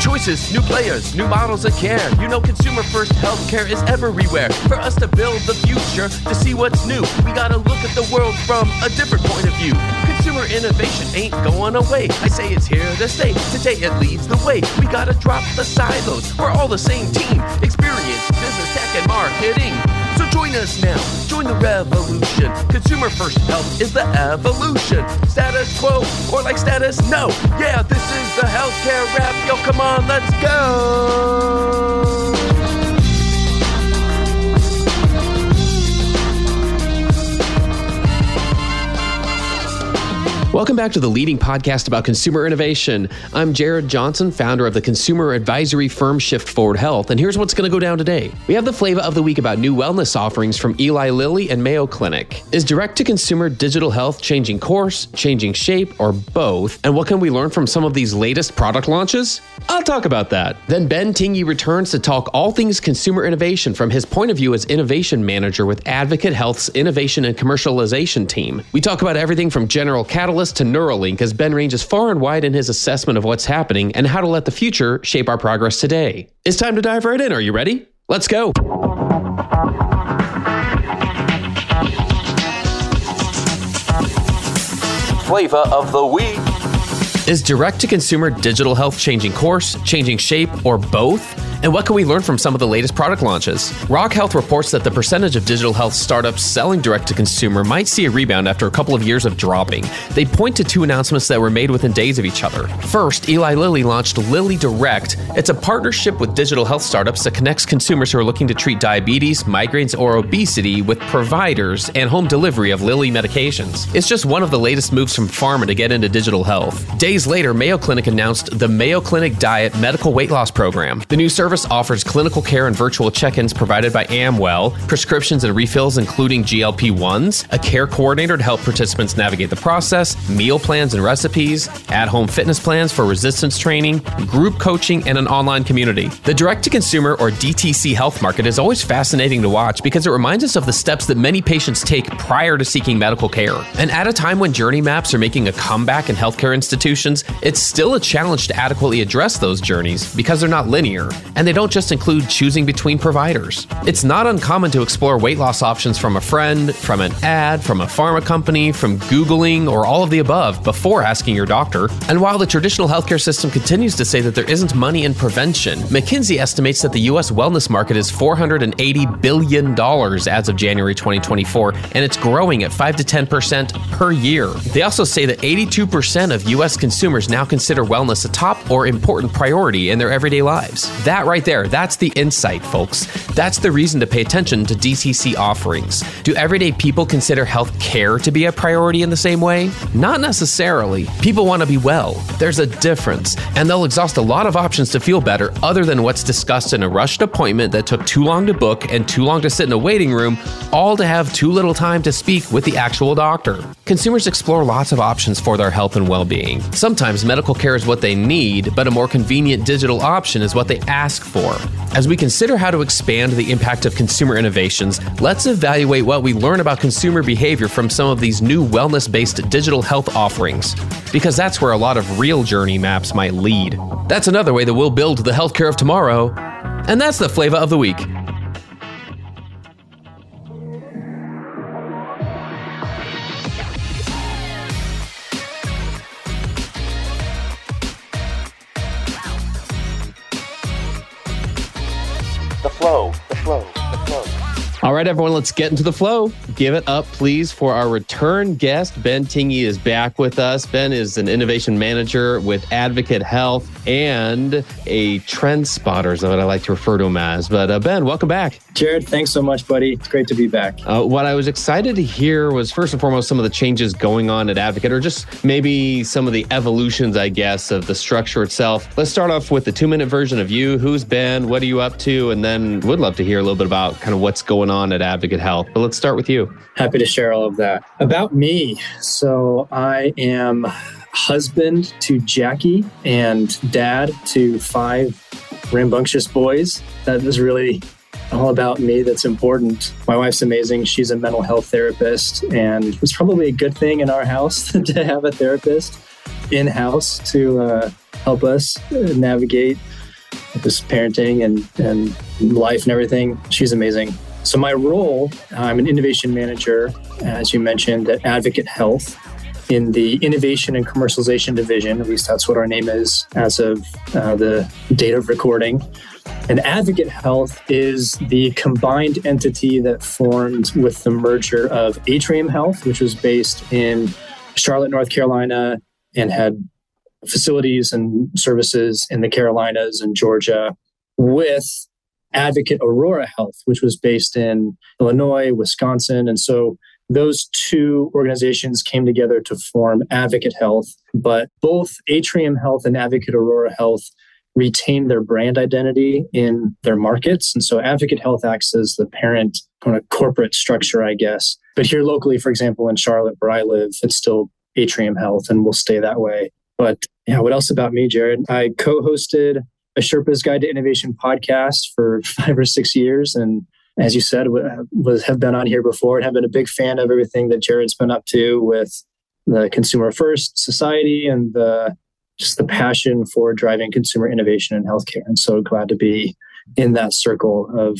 choices, new players, new models of care. You know, consumer first healthcare is everywhere. For us to build the future, to see what's new, we gotta look at the world from a different point of view. Consumer innovation ain't going away. I say it's here to stay. Today it leads the way. We gotta drop the silos. We're all the same team. Experience, business, tech, and marketing. So join us now. Join the revolution. Consumer first health is the evolution. Status quo or like status no. Yeah, this is the healthcare rap. Yo, come on, let's go. Welcome back to the leading podcast about consumer innovation. I'm Jared Johnson, founder of the consumer advisory firm Shift Forward Health, and here's what's going to go down today. We have the flavor of the week about new wellness offerings from Eli Lilly and Mayo Clinic. Is direct to consumer digital health changing course, changing shape, or both? And what can we learn from some of these latest product launches? I'll talk about that. Then Ben Tingey returns to talk all things consumer innovation from his point of view as innovation manager with Advocate Health's innovation and commercialization team. We talk about everything from General Catalyst to Neuralink as Ben ranges far and wide in his assessment of what's happening and how to let the future shape our progress today. It's time to dive right in. Are you ready? Let's go. Flavor of the week. Is direct to consumer digital health changing course, changing shape, or both? And what can we learn from some of the latest product launches? Rock Health reports that the percentage of digital health startups selling direct to consumer might see a rebound after a couple of years of dropping. They point to two announcements that were made within days of each other. First, Eli Lilly launched Lilly Direct. It's a partnership with digital health startups that connects consumers who are looking to treat diabetes, migraines, or obesity with providers and home delivery of Lilly medications. It's just one of the latest moves from pharma to get into digital health. Days later, Mayo Clinic announced the Mayo Clinic Diet Medical Weight Loss Program. The new service service offers clinical care and virtual check ins provided by Amwell, prescriptions and refills, including GLP 1s, a care coordinator to help participants navigate the process, meal plans and recipes, at home fitness plans for resistance training, group coaching, and an online community. The direct to consumer or DTC health market is always fascinating to watch because it reminds us of the steps that many patients take prior to seeking medical care. And at a time when journey maps are making a comeback in healthcare institutions, it's still a challenge to adequately address those journeys because they're not linear. And they don't just include choosing between providers. It's not uncommon to explore weight loss options from a friend, from an ad, from a pharma company, from Googling, or all of the above before asking your doctor. And while the traditional healthcare system continues to say that there isn't money in prevention, McKinsey estimates that the US wellness market is $480 billion as of January 2024, and it's growing at 5 to 10% per year. They also say that 82% of US consumers now consider wellness a top or important priority in their everyday lives. That right there, that's the insight, folks. That's the reason to pay attention to DTC offerings. Do everyday people consider health care to be a priority in the same way? Not necessarily. People want to be well. There's a difference, and they'll exhaust a lot of options to feel better other than what's discussed in a rushed appointment that took too long to book and too long to sit in a waiting room, all to have too little time to speak with the actual doctor. Consumers explore lots of options for their health and well being. Sometimes medical care is what they need, but a more convenient digital option is what they ask ask for. As we consider how to expand the impact of consumer innovations, let's evaluate what we learn about consumer behavior from some of these new wellness based digital health offerings, because that's where a lot of real journey maps might lead. That's another way that we'll build the healthcare of tomorrow. And that's the flavor of the week. Go. All right, everyone, let's get into the flow. Give it up, please, for our return guest. Ben Tingey is back with us. Ben is an innovation manager with Advocate Health and a trend spotter, is what I like to refer to him as. But uh, Ben, welcome back. Jared, thanks so much, buddy. It's great to be back. Uh, what I was excited to hear was first and foremost some of the changes going on at Advocate, or just maybe some of the evolutions, I guess, of the structure itself. Let's start off with the two minute version of you. Who's Ben? What are you up to? And then would love to hear a little bit about kind of what's going on at Advocate Health. But let's start with you. Happy to share all of that. About me. So I am husband to Jackie and dad to five rambunctious boys. That is really all about me that's important. My wife's amazing. She's a mental health therapist, and it's probably a good thing in our house to have a therapist in house to uh, help us navigate this parenting and, and life and everything. She's amazing. So, my role, I'm an innovation manager, as you mentioned, at Advocate Health in the innovation and commercialization division. At least that's what our name is as of uh, the date of recording. And Advocate Health is the combined entity that formed with the merger of Atrium Health, which was based in Charlotte, North Carolina, and had facilities and services in the Carolinas and Georgia, with Advocate Aurora Health, which was based in Illinois, Wisconsin. And so those two organizations came together to form Advocate Health, but both Atrium Health and Advocate Aurora Health retain their brand identity in their markets. And so Advocate Health acts as the parent kind of corporate structure, I guess. But here locally, for example, in Charlotte, where I live, it's still Atrium Health and will stay that way. But yeah, what else about me, Jared? I co hosted a Sherpa's Guide to Innovation podcast for five or six years. And as you said, was, have been on here before and have been a big fan of everything that Jared's been up to with the Consumer First Society and the just the passion for driving consumer innovation in healthcare. And so glad to be in that circle of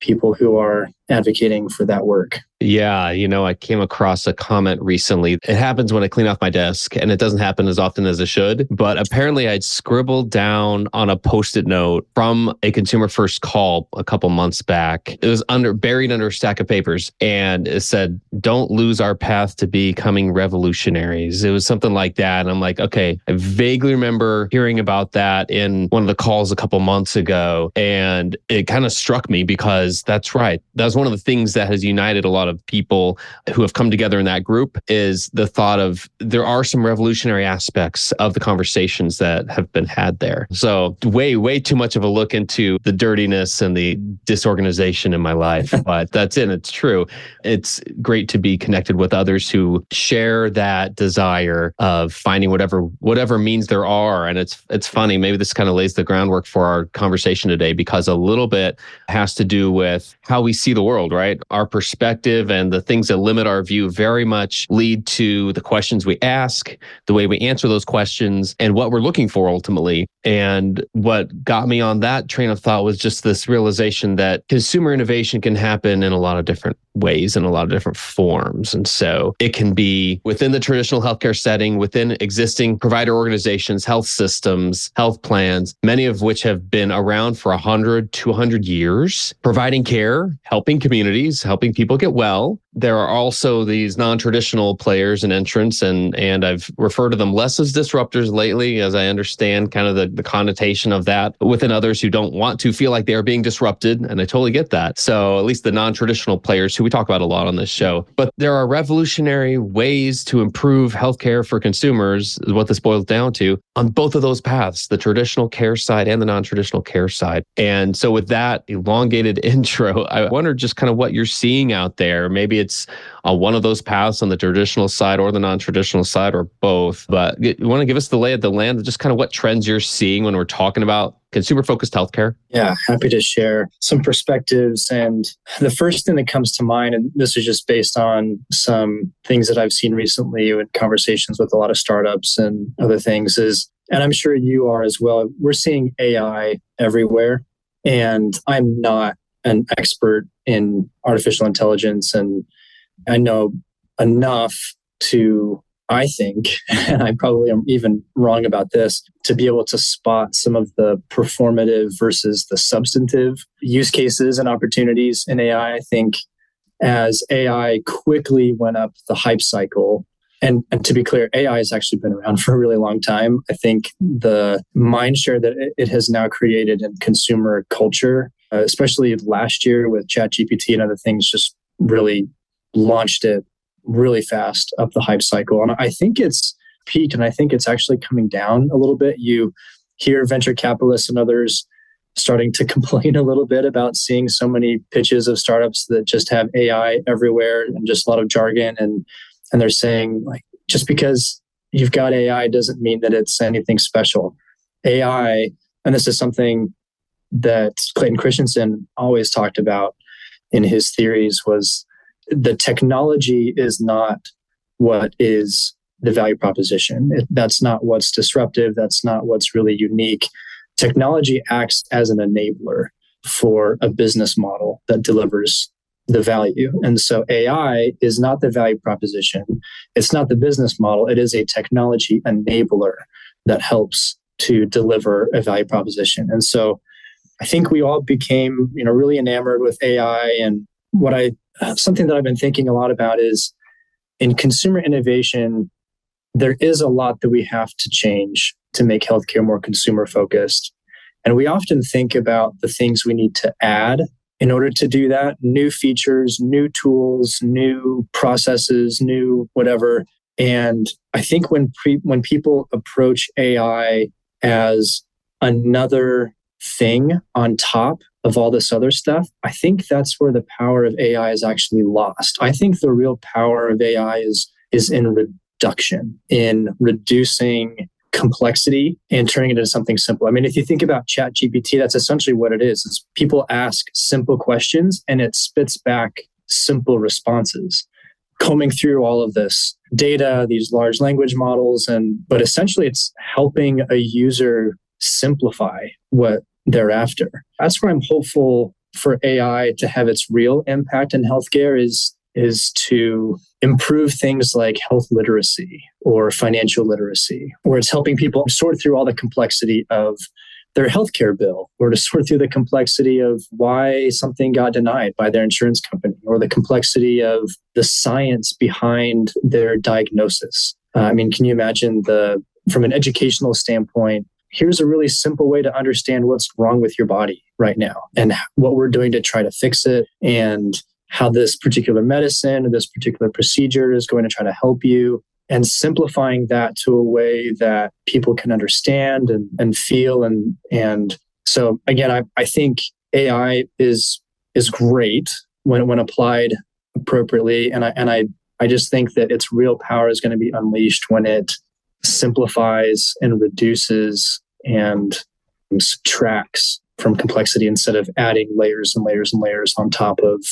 people who are advocating for that work. Yeah, you know, I came across a comment recently. It happens when I clean off my desk, and it doesn't happen as often as it should. But apparently, I'd scribbled down on a post it note from a consumer first call a couple months back. It was under buried under a stack of papers, and it said, Don't lose our path to becoming revolutionaries. It was something like that. And I'm like, okay, I vaguely remember hearing about that in one of the calls a couple months ago. And it kind of struck me because that's right. That's one of the things that has united a lot of people who have come together in that group is the thought of there are some revolutionary aspects of the conversations that have been had there. So way, way too much of a look into the dirtiness and the disorganization in my life. but that's it. It's true. It's great to be connected with others who share that desire of finding whatever whatever means there are. And it's it's funny. Maybe this kind of lays the groundwork for our conversation today because a little bit has to do with how we see the world, right? Our perspective and the things that limit our view very much lead to the questions we ask, the way we answer those questions, and what we're looking for ultimately. And what got me on that train of thought was just this realization that consumer innovation can happen in a lot of different ways in a lot of different forms. And so it can be within the traditional healthcare setting, within existing provider organizations, health systems, health plans, many of which have been around for 100, 200 years, providing care, helping communities, helping people get well, there are also these non-traditional players and entrants and and I've referred to them less as disruptors lately as I understand kind of the, the connotation of that within others who don't want to feel like they are being disrupted and I totally get that. So at least the non-traditional players who we talk about a lot on this show. But there are revolutionary ways to improve healthcare for consumers is what this boils down to on both of those paths, the traditional care side and the non-traditional care side. And so with that elongated intro, I wonder just kind of what you're seeing out there. Maybe it's on one of those paths on the traditional side or the non-traditional side or both. But you want to give us the lay of the land, just kind of what trends you're seeing when we're talking about consumer focused healthcare? Yeah, happy to share some perspectives. And the first thing that comes to mind, and this is just based on some things that I've seen recently in conversations with a lot of startups and other things, is, and I'm sure you are as well, we're seeing AI everywhere. And I'm not an expert in artificial intelligence and I know enough to, I think, and I probably am even wrong about this, to be able to spot some of the performative versus the substantive use cases and opportunities in AI. I think as AI quickly went up the hype cycle, and, and to be clear, AI has actually been around for a really long time. I think the mind share that it has now created in consumer culture uh, especially last year with ChatGPT and other things, just really launched it really fast up the hype cycle. And I think it's peaked and I think it's actually coming down a little bit. You hear venture capitalists and others starting to complain a little bit about seeing so many pitches of startups that just have AI everywhere and just a lot of jargon and and they're saying like just because you've got AI doesn't mean that it's anything special. AI, and this is something that Clayton Christensen always talked about in his theories was the technology is not what is the value proposition. It, that's not what's disruptive. That's not what's really unique. Technology acts as an enabler for a business model that delivers the value. And so AI is not the value proposition. It's not the business model. It is a technology enabler that helps to deliver a value proposition. And so I think we all became, you know, really enamored with AI. And what I, Uh, something that I've been thinking a lot about is in consumer innovation, there is a lot that we have to change to make healthcare more consumer focused. And we often think about the things we need to add in order to do that new features, new tools, new processes, new whatever. And I think when pre- when people approach AI as another thing on top of all this other stuff, I think that's where the power of AI is actually lost. I think the real power of AI is is in reduction, in reducing complexity and turning it into something simple. I mean, if you think about Chat GPT, that's essentially what it is. It's people ask simple questions and it spits back simple responses. Combing through all of this data, these large language models, and but essentially it's helping a user simplify what they're. That's where I'm hopeful for AI to have its real impact in healthcare is is to improve things like health literacy or financial literacy, where it's helping people sort through all the complexity of their healthcare bill or to sort through the complexity of why something got denied by their insurance company or the complexity of the science behind their diagnosis. Uh, I mean, can you imagine the from an educational standpoint, here's a really simple way to understand what's wrong with your body right now and what we're doing to try to fix it and how this particular medicine or this particular procedure is going to try to help you. And simplifying that to a way that people can understand and, and feel and and so again I, I think AI is is great when when applied appropriately. And I and I I just think that its real power is going to be unleashed when it simplifies and reduces and um, subtracts from complexity instead of adding layers and layers and layers on top of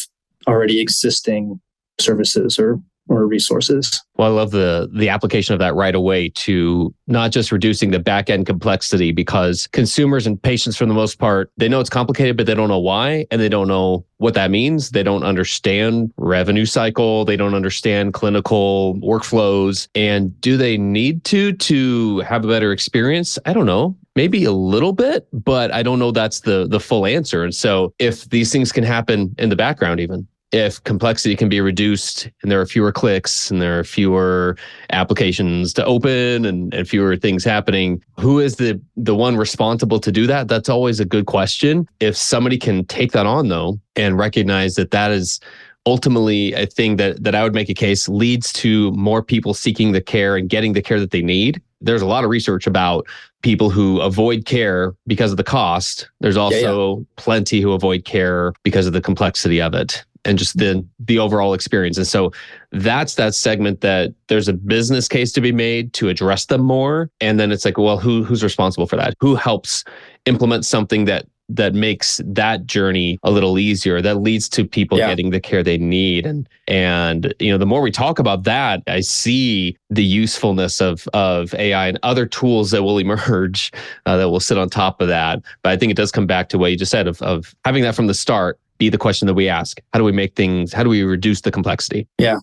already existing services or or resources. Well, I love the the application of that right away to not just reducing the back end complexity because consumers and patients for the most part, they know it's complicated but they don't know why and they don't know what that means. They don't understand revenue cycle, they don't understand clinical workflows and do they need to to have a better experience? I don't know maybe a little bit but i don't know that's the the full answer and so if these things can happen in the background even if complexity can be reduced and there are fewer clicks and there are fewer applications to open and, and fewer things happening who is the the one responsible to do that that's always a good question if somebody can take that on though and recognize that that is ultimately a thing that that I would make a case leads to more people seeking the care and getting the care that they need. There's a lot of research about people who avoid care because of the cost. There's also yeah, yeah. plenty who avoid care because of the complexity of it and just the the overall experience. And so that's that segment that there's a business case to be made to address them more. And then it's like, well, who who's responsible for that? Who helps implement something that that makes that journey a little easier that leads to people yeah. getting the care they need and and you know the more we talk about that i see the usefulness of of ai and other tools that will emerge uh, that will sit on top of that but i think it does come back to what you just said of, of having that from the start be the question that we ask. How do we make things, how do we reduce the complexity? Yeah.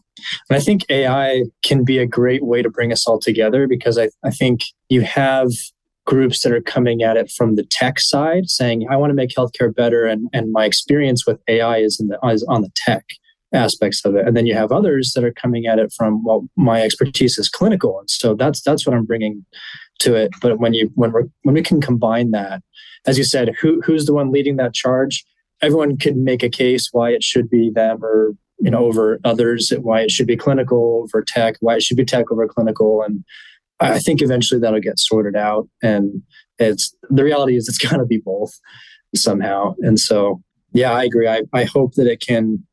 And I think AI can be a great way to bring us all together because I, I think you have groups that are coming at it from the tech side saying, I want to make healthcare better. And, and my experience with AI is, in the, is on the tech aspects of it. And then you have others that are coming at it from, well, my expertise is clinical. And so that's, that's what I'm bringing to it. But when you, when we're, when we can combine that, as you said, who, who's the one leading that charge? Everyone could make a case why it should be them or you know over others why it should be clinical over tech why it should be tech over clinical. And i think eventually that'll get sorted out. And it's the reality is it's going to be both somehow. And so yeah i agree. I, I hope that it can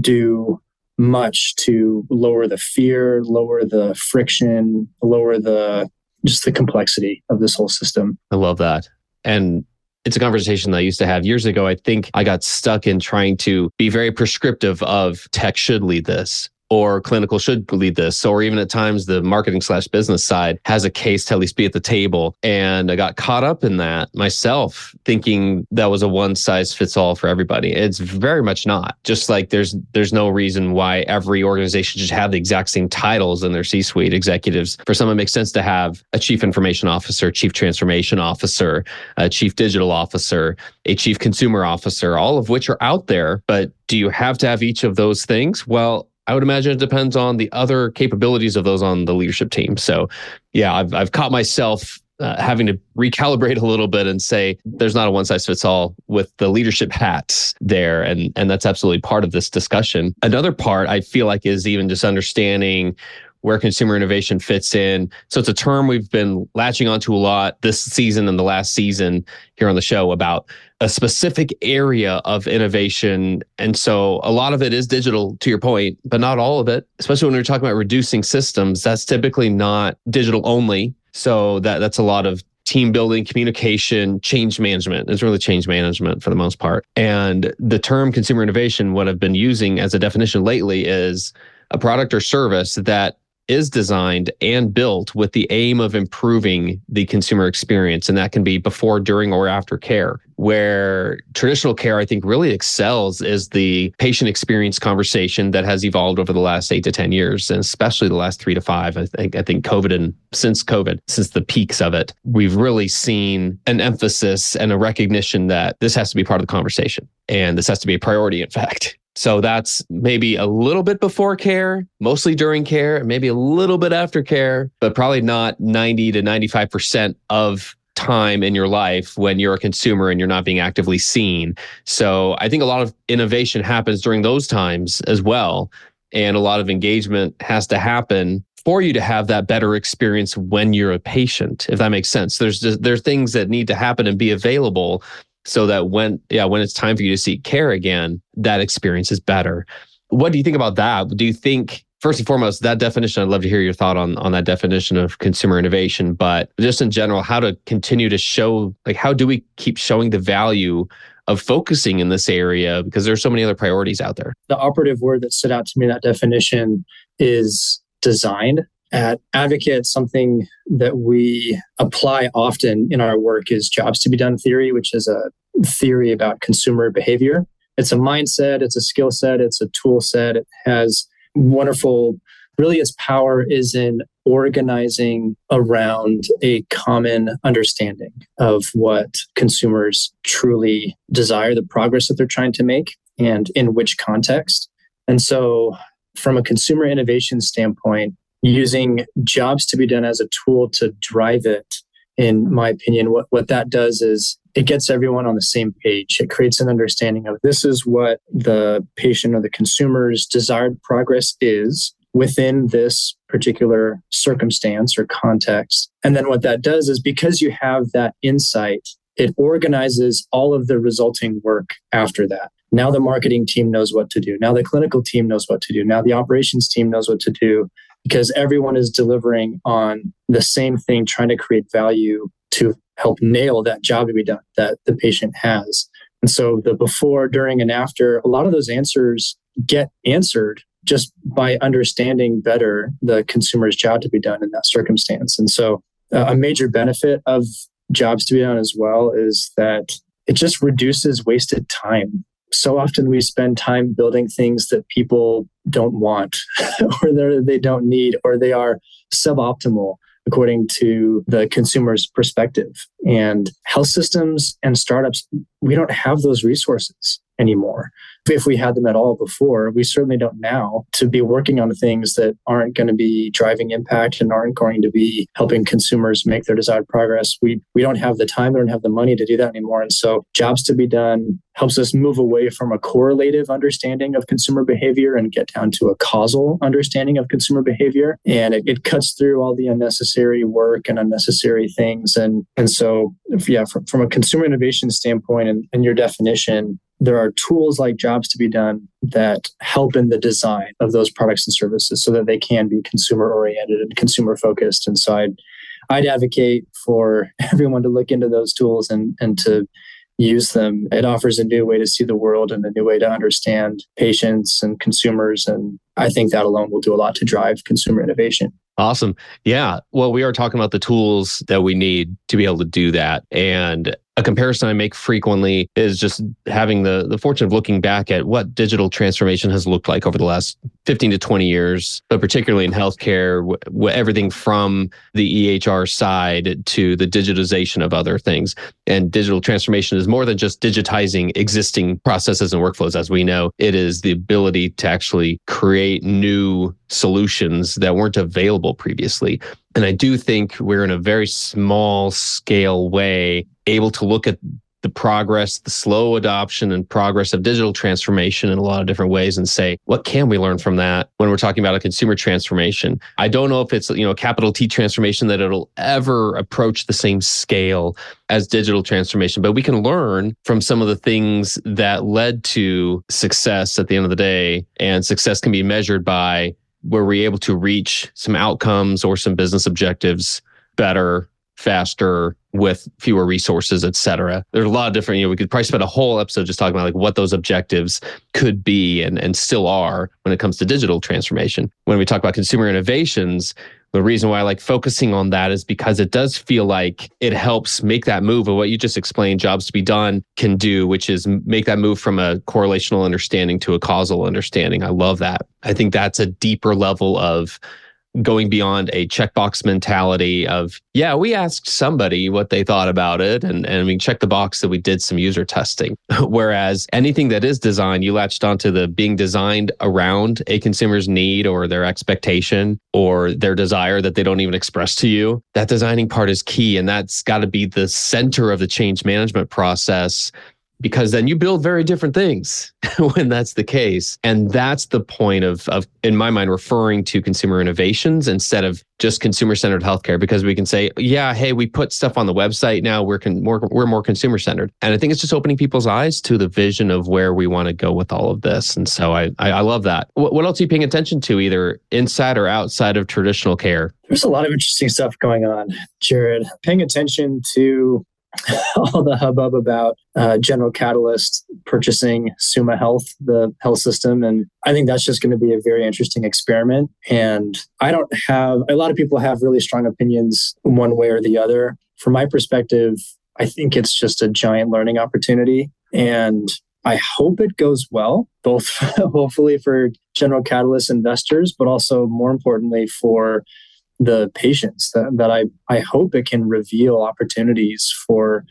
do much to lower the fear lower the friction lower the just the complexity of this whole system. I love that. And it's a conversation that I used to have years ago. I think I got stuck in trying to be very prescriptive of tech should lead this. Or clinical should lead this, or even at times the marketing slash business side has a case to at least be at the table. And I got caught up in that myself, thinking that was a one size fits all for everybody. It's very much not. Just like there's there's no reason why every organization should have the exact same titles in their C-suite executives. For some, it makes sense to have a chief information officer, chief transformation officer, a chief digital officer, a chief consumer officer, all of which are out there. But do you have to have each of those things? Well, I would imagine it depends on the other capabilities of those on the leadership team. So, yeah, I've I've caught myself uh, having to recalibrate a little bit and say there's not a one size fits all with the leadership hats there and and that's absolutely part of this discussion another part i feel like is even just understanding where consumer innovation fits in. So it's a term we've been latching onto a lot this season and the last season here on the show about a specific area of innovation. And so a lot of it is digital to your point, but not all of it, especially when we're talking about reducing systems, that's typically not digital only. So that that's a lot of team building, communication, change management. It's really change management for the most part. And the term consumer innovation, what I've been using as a definition lately is a product or service that is designed and built with the aim of improving the consumer experience. And that can be before, during, or after care. Where traditional care, I think, really excels is the patient experience conversation that has evolved over the last eight to 10 years, and especially the last three to five. I think, I think COVID and since COVID, since the peaks of it, we've really seen an emphasis and a recognition that this has to be part of the conversation. And this has to be a priority, in fact. So that's maybe a little bit before care, mostly during care, maybe a little bit after care, but probably not 90 to 95% of time in your life when you're a consumer and you're not being actively seen. So I think a lot of innovation happens during those times as well. And a lot of engagement has to happen for you to have that better experience when you're a patient, if that makes sense. There's just, there's things that need to happen and be available so that when yeah when it's time for you to seek care again that experience is better. What do you think about that? Do you think first and foremost that definition i'd love to hear your thought on on that definition of consumer innovation but just in general how to continue to show like how do we keep showing the value of focusing in this area? Because there's so many other priorities out there. The operative word that stood out to me that definition is designed. At Advocate, something that we apply often in our work is jobs to be done theory, which is a theory about consumer behavior. It's a mindset, it's a skill set, it's a tool set. It has wonderful, really, its power is in organizing around a common understanding of what consumers truly desire, the progress that they're trying to make, and in which context. And so, from a consumer innovation standpoint, using jobs to be done as a tool to drive it in my opinion what, what that does is it gets everyone on the same page. It creates an understanding of this is what the patient or the consumer's desired progress is within this particular circumstance or context. And then what that does is because you have that insight it organizes all of the resulting work after that. Now the marketing team knows what to do. Now the clinical team knows what to do. Now the operations team knows what to do because everyone is delivering on the same thing, trying to create value to help nail that job to be done that the patient has. And so the before, during, and after, a lot of those answers get answered just by understanding better the consumer's job to be done in that circumstance. And so uh, a major benefit of jobs to be done as well is that it just reduces wasted time so often we spend time building things that people don't want or they don't need or they are suboptimal according to the consumer's perspective. And health systems and startups we don't have those resources anymore if we had them at all before. We certainly don't now to be working on things that aren't going to be driving impact and aren't going to be helping consumers make their desired progress. We we don't have the time, we don't have the money to do that anymore. And so jobs to be done helps us move away from a correlative understanding of consumer behavior and get down to a causal understanding of consumer behavior. And it, it cuts through all the unnecessary work and unnecessary things. And and so yeah, from, from a consumer innovation standpoint and, and your definition, there are tools like jobs to be done that help in the design of those products and services so that they can be consumer oriented and consumer focused. And so I'd, I'd advocate for everyone to look into those tools and, and to use them, it offers a new way to see the world and a new way to understand patients and consumers. And I think that alone will do a lot to drive consumer innovation. Awesome. Yeah. Well, we are talking about the tools that we need to be able to do that. And a comparison I make frequently is just having the the fortune of looking back at what digital transformation has looked like over the last 15 to 20 years, but particularly in healthcare, everything from the EHR side to the digitization of other things. And digital transformation is more than just digitizing existing processes and workflows. As we know, it is the ability to actually create new solutions that weren't available previously. And I do think we're in a very small scale way able to look at the progress, the slow adoption and progress of digital transformation in a lot of different ways and say, what can we learn from that when we're talking about a consumer transformation? I don't know if it's, you know, a capital T transformation that it'll ever approach the same scale as digital transformation, but we can learn from some of the things that led to success at the end of the day. And success can be measured by were we able to reach some outcomes or some business objectives better faster with fewer resources, et cetera. There's a lot of different, you know, we could probably spend a whole episode just talking about like what those objectives could be and, and still are when it comes to digital transformation. When we talk about consumer innovations, the reason why I like focusing on that is because it does feel like it helps make that move of what you just explained jobs to be done can do, which is make that move from a correlational understanding to a causal understanding. I love that. I think that's a deeper level of going beyond a checkbox mentality of, yeah, we asked somebody what they thought about it and, and we checked the box that we did some user testing. Whereas anything that is designed, you latched onto the being designed around a consumer's need or their expectation or their desire that they don't even express to you. That designing part is key. And that's got to be the center of the change management process because then you build very different things when that's the case. And that's the point of, of, in my mind, referring to consumer innovations instead of just consumer centered healthcare, because we can say, yeah, hey, we put stuff on the website now. We're con- more, we're more consumer centered. And I think it's just opening people's eyes to the vision of where we want to go with all of this. And so I, I, I love that. What, what else are you paying attention to, either inside or outside of traditional care? There's a lot of interesting stuff going on, Jared. Paying attention to all the hubbub about uh, General Catalyst purchasing Summa Health, the health system. And I think that's just going to be a very interesting experiment. And I don't have, a lot of people have really strong opinions one way or the other. From my perspective, I think it's just a giant learning opportunity. And I hope it goes well, both hopefully for General Catalyst investors, but also more importantly for the patients that, that I, I hope it can reveal opportunities for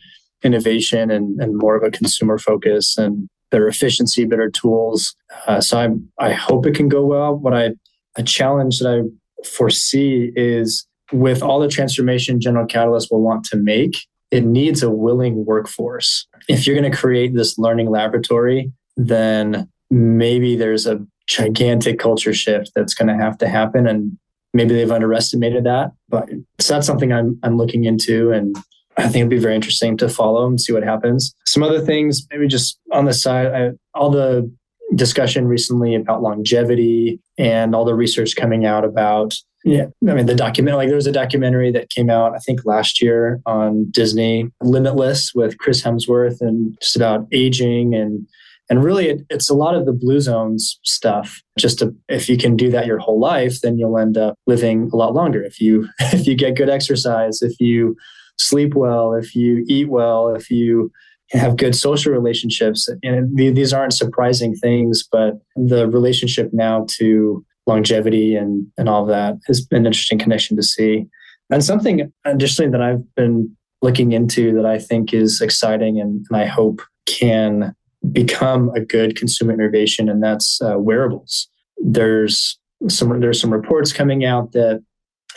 innovation and, and more of a consumer focus and better efficiency, better tools. Uh, so I, I hope it can go well. What I, a challenge that I foresee is with all the transformation General Catalyst will want to make, it needs a willing workforce. If you're going to create this learning laboratory, then maybe there's a gigantic culture shift that's going to have to happen. And maybe they've underestimated that. But so that's something I'm I'm looking into and I think it'd be very interesting to follow and see what happens. Some other things, maybe just on the side, I, all the discussion recently about longevity and all the research coming out about yeah i mean the document like there was a documentary that came out i think last year on disney limitless with chris hemsworth and just about aging and and really, it, it's a lot of the blue zones stuff. Just to, if you can do that your whole life, then you'll end up living a lot longer. If you if you get good exercise, if you sleep well, if you eat well, if you have good social relationships, and these aren't surprising things, but the relationship now to longevity and and all of that has been an interesting connection to see. And something additionally that I've been looking into that I think is exciting and, and I hope can become a good consumer innovation, and that's uh, wearables. There's some there's some reports coming out that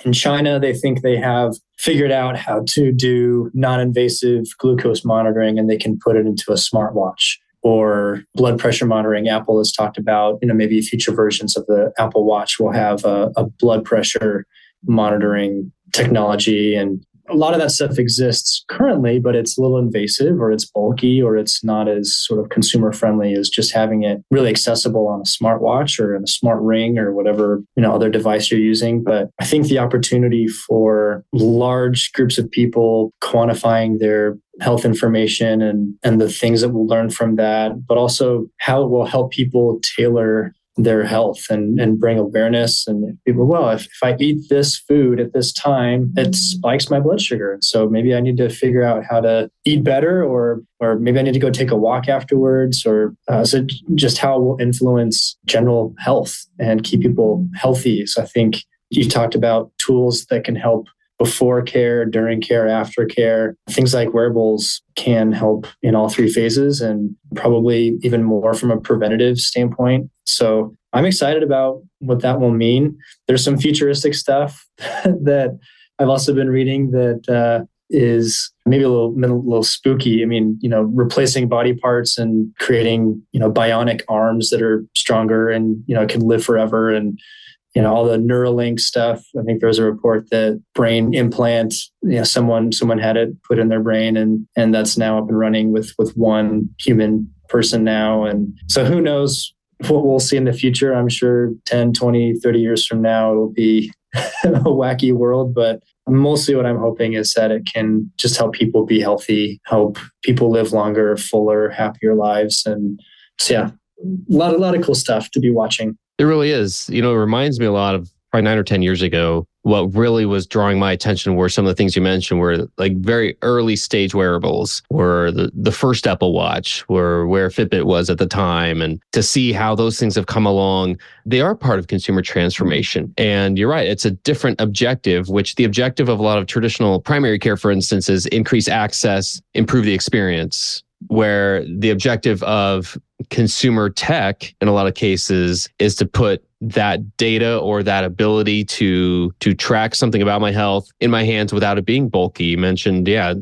in China they think they have figured out how to do non-invasive glucose monitoring, and they can put it into a smartwatch or blood pressure monitoring. Apple has talked about, you know, maybe future versions of the Apple Watch will have a, a blood pressure monitoring technology and a lot of that stuff exists currently, but it's a little invasive or it's bulky or it's not as sort of consumer friendly as just having it really accessible on a smartwatch or in a smart ring or whatever, you know, other device you're using. But I think the opportunity for large groups of people quantifying their health information and and the things that we'll learn from that, but also how it will help people tailor their health and, and bring awareness and people well if, if i eat this food at this time it spikes my blood sugar. So maybe i need to figure out how to eat better or or maybe i need to go take a walk afterwards or uh, so just how it will influence general health and keep people healthy. So i think you talked about tools that can help before care, during care, after care. Things like wearables can help in all three phases and probably even more from a preventative standpoint. So I'm excited about what that will mean. There's some futuristic stuff that I've also been reading that uh, is maybe a little, a little spooky. I mean, you know, replacing body parts and creating, you know, bionic arms that are stronger and, you know, can live forever and you know all the Neuralink stuff. I think there was a report that brain implant, you know, someone someone had it put in their brain, and and that's now up and running with with one human person now. And so who knows what we'll see in the future? I'm sure 10, 20, 30 years from now it'll be a wacky world, but mostly what I'm hoping is that it can just help people be healthy, help people live longer, fuller, happier lives, and so yeah, a lot, a lot of cool stuff to be watching. It really is. You know, it reminds me a lot of probably nine or 10 years ago. What really was drawing my attention were some of the things you mentioned were like very early stage wearables, were the, the first Apple Watch, were where Fitbit was at the time. And to see how those things have come along, they are part of consumer transformation. And you're right, it's a different objective, which the objective of a lot of traditional primary care, for instance, is increase access, improve the experience where the objective of consumer tech in a lot of cases is to put that data or that ability to to track something about my health in my hands without it being bulky you mentioned yeah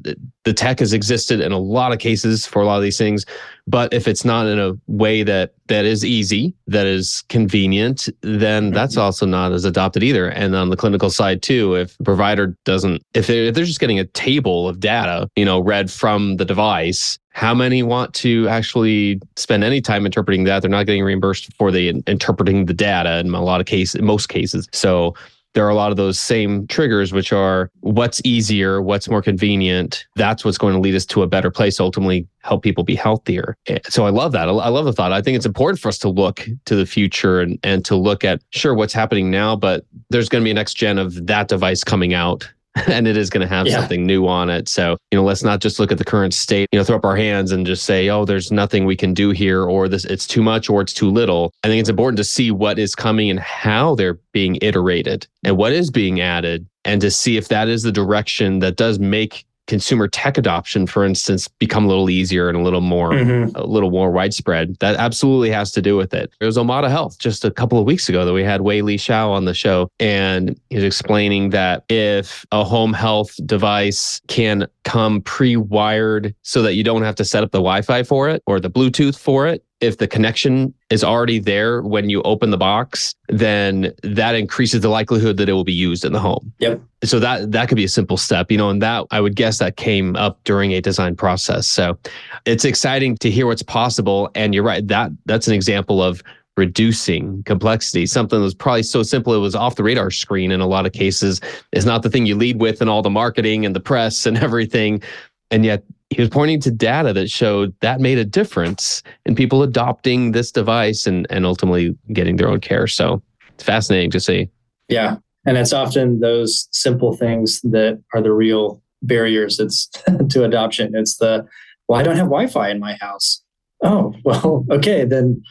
the tech has existed in a lot of cases for a lot of these things but if it's not in a way that that is easy that is convenient then mm-hmm. that's also not as adopted either and on the clinical side too if provider doesn't if they're, if they're just getting a table of data you know read from the device how many want to actually spend any time interpreting that? They're not getting reimbursed for the interpreting the data in a lot of cases, in most cases. So there are a lot of those same triggers, which are what's easier, what's more convenient. That's what's going to lead us to a better place, ultimately help people be healthier. Eh, so I love that. I love the thought. I think it's important for us to look to the future and, and to look at, sure, what's happening now, but there's going to be a next gen of that device coming out and it is going to have yeah. something new on it. So, you know, let's not just look at the current state, you know, throw up our hands and just say, oh, there's nothing we can do here, or this, it's too much, or it's too little. I think it's important to see what is coming and how they're being iterated and what is being added, and to see if that is the direction that does make consumer tech adoption, for instance, become a little easier and a little more mm-hmm. a little more widespread. That absolutely has to do with it. It was Omada Health just a couple of weeks ago that we had Wei Li Shao on the show, and he's explaining that if a home health device can come pre-wired so that you don't have to set up the Wi-Fi for it or the Bluetooth for it, if the connection is already there when you open the box, then that increases the likelihood that it will be used in the home. Yep. So that that could be a simple step, you know, and that I would guess that came up during a design process. So it's exciting to hear what's possible. And you're right, that that's an example of reducing complexity. Something that was probably so simple it was off the radar screen in a lot of cases is not the thing you lead with in all the marketing and the press and everything. And yet he was pointing to data that showed that made a difference in people adopting this device and, and ultimately getting their own care. So it's fascinating to see. Yeah. And it's often those simple things that are the real barriers it's to adoption. It's the, well, I don't have Wi-Fi in my house. Oh, well, okay, then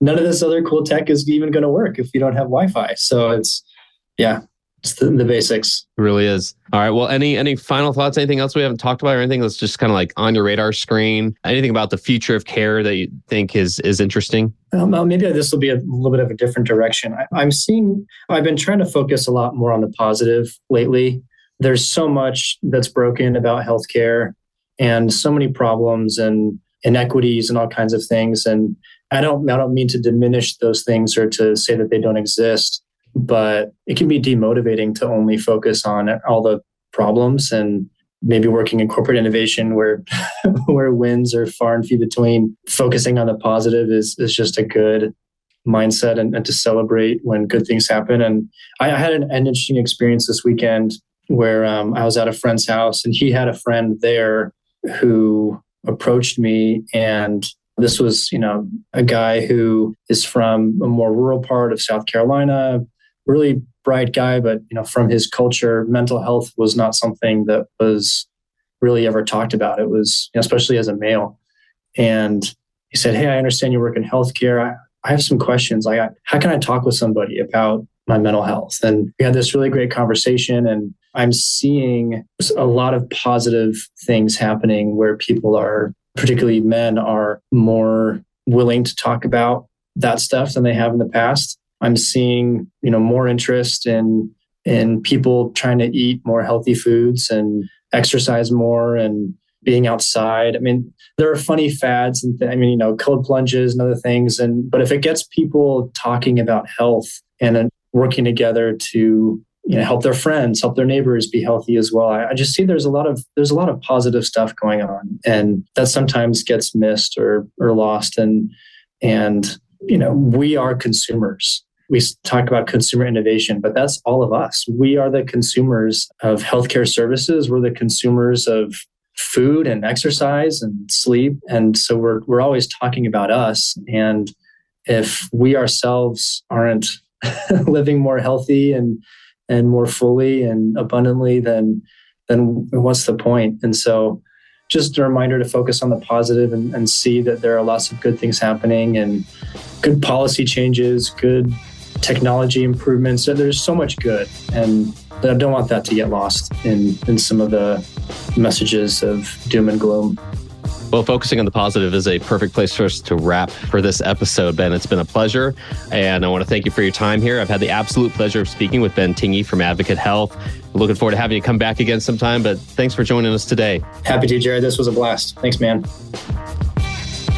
none of this other cool tech is even going to work if you don't have Wi-Fi. So it's, yeah, it's the, the, basics. It really is. All right. Well, any any final thoughts? Anything else we haven't talked about, or anything that's just kind of like on your radar screen? Anything about the future of care that you think is is interesting? Um, well, maybe this will be a little bit of a different direction. I, I'm seeing. I've been trying to focus a lot more on the positive lately. There's so much that's broken about healthcare, and so many problems and inequities and all kinds of things. And I don't. I don't mean to diminish those things or to say that they don't exist but it can be demotivating to only focus on all the problems and maybe working in corporate innovation where where wins are far and few between. Focusing on the positive is is just a good mindset and, and to celebrate when good things happen. And i, I had an, an, interesting experience this weekend where um, i was at a friend's house and he had a friend there who approached me and this was you know a guy who is from a more rural part of south carolina really bright guy, but you know, from his culture, mental health was not something that was really ever talked about. It was, you know, especially as a male. And he said, "Hey, I understand you work in healthcare. I, I have some questions. Like, how can I talk with somebody about my mental health?" And we had this really great conversation. And I'm seeing a lot of positive things happening where people are, particularly men, are more willing to talk about that stuff than they have in the past. I'm seeing, you know, more interest in in people trying to eat more healthy foods and exercise more and being outside. I mean, there are funny fads and th- I mean, you know, cold plunges and other things. And but if it gets people talking about health and working together to you know help their friends, help their neighbors be healthy as well, I, I just see there's a lot of there's a lot of positive stuff going on, and that sometimes gets missed or or lost. And and you know, we are consumers we talk about consumer innovation, but that's all of us. We are the consumers of healthcare services. We're the consumers of food and exercise and sleep. And so we're, we're always talking about us. And if we ourselves aren't living more healthy and, and more fully and abundantly, then, then what's the point? And so just a reminder to focus on the positive and, and see that there are lots of good things happening and good policy changes, good technology improvements. There's so much good, and I don't want that to get lost in in some of the messages of doom and gloom. Well, focusing on the positive is a perfect place for us to wrap for this episode, Ben. It's been a pleasure. And I want to thank you for your time here. I've had the absolute pleasure of speaking with Ben Tingey from Advocate Health. Looking forward to having you come back again sometime, but thanks for joining us today. Happy to, Jared. This was a blast. Thanks, man.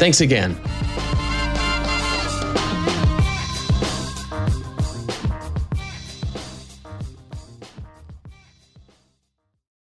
Thanks again.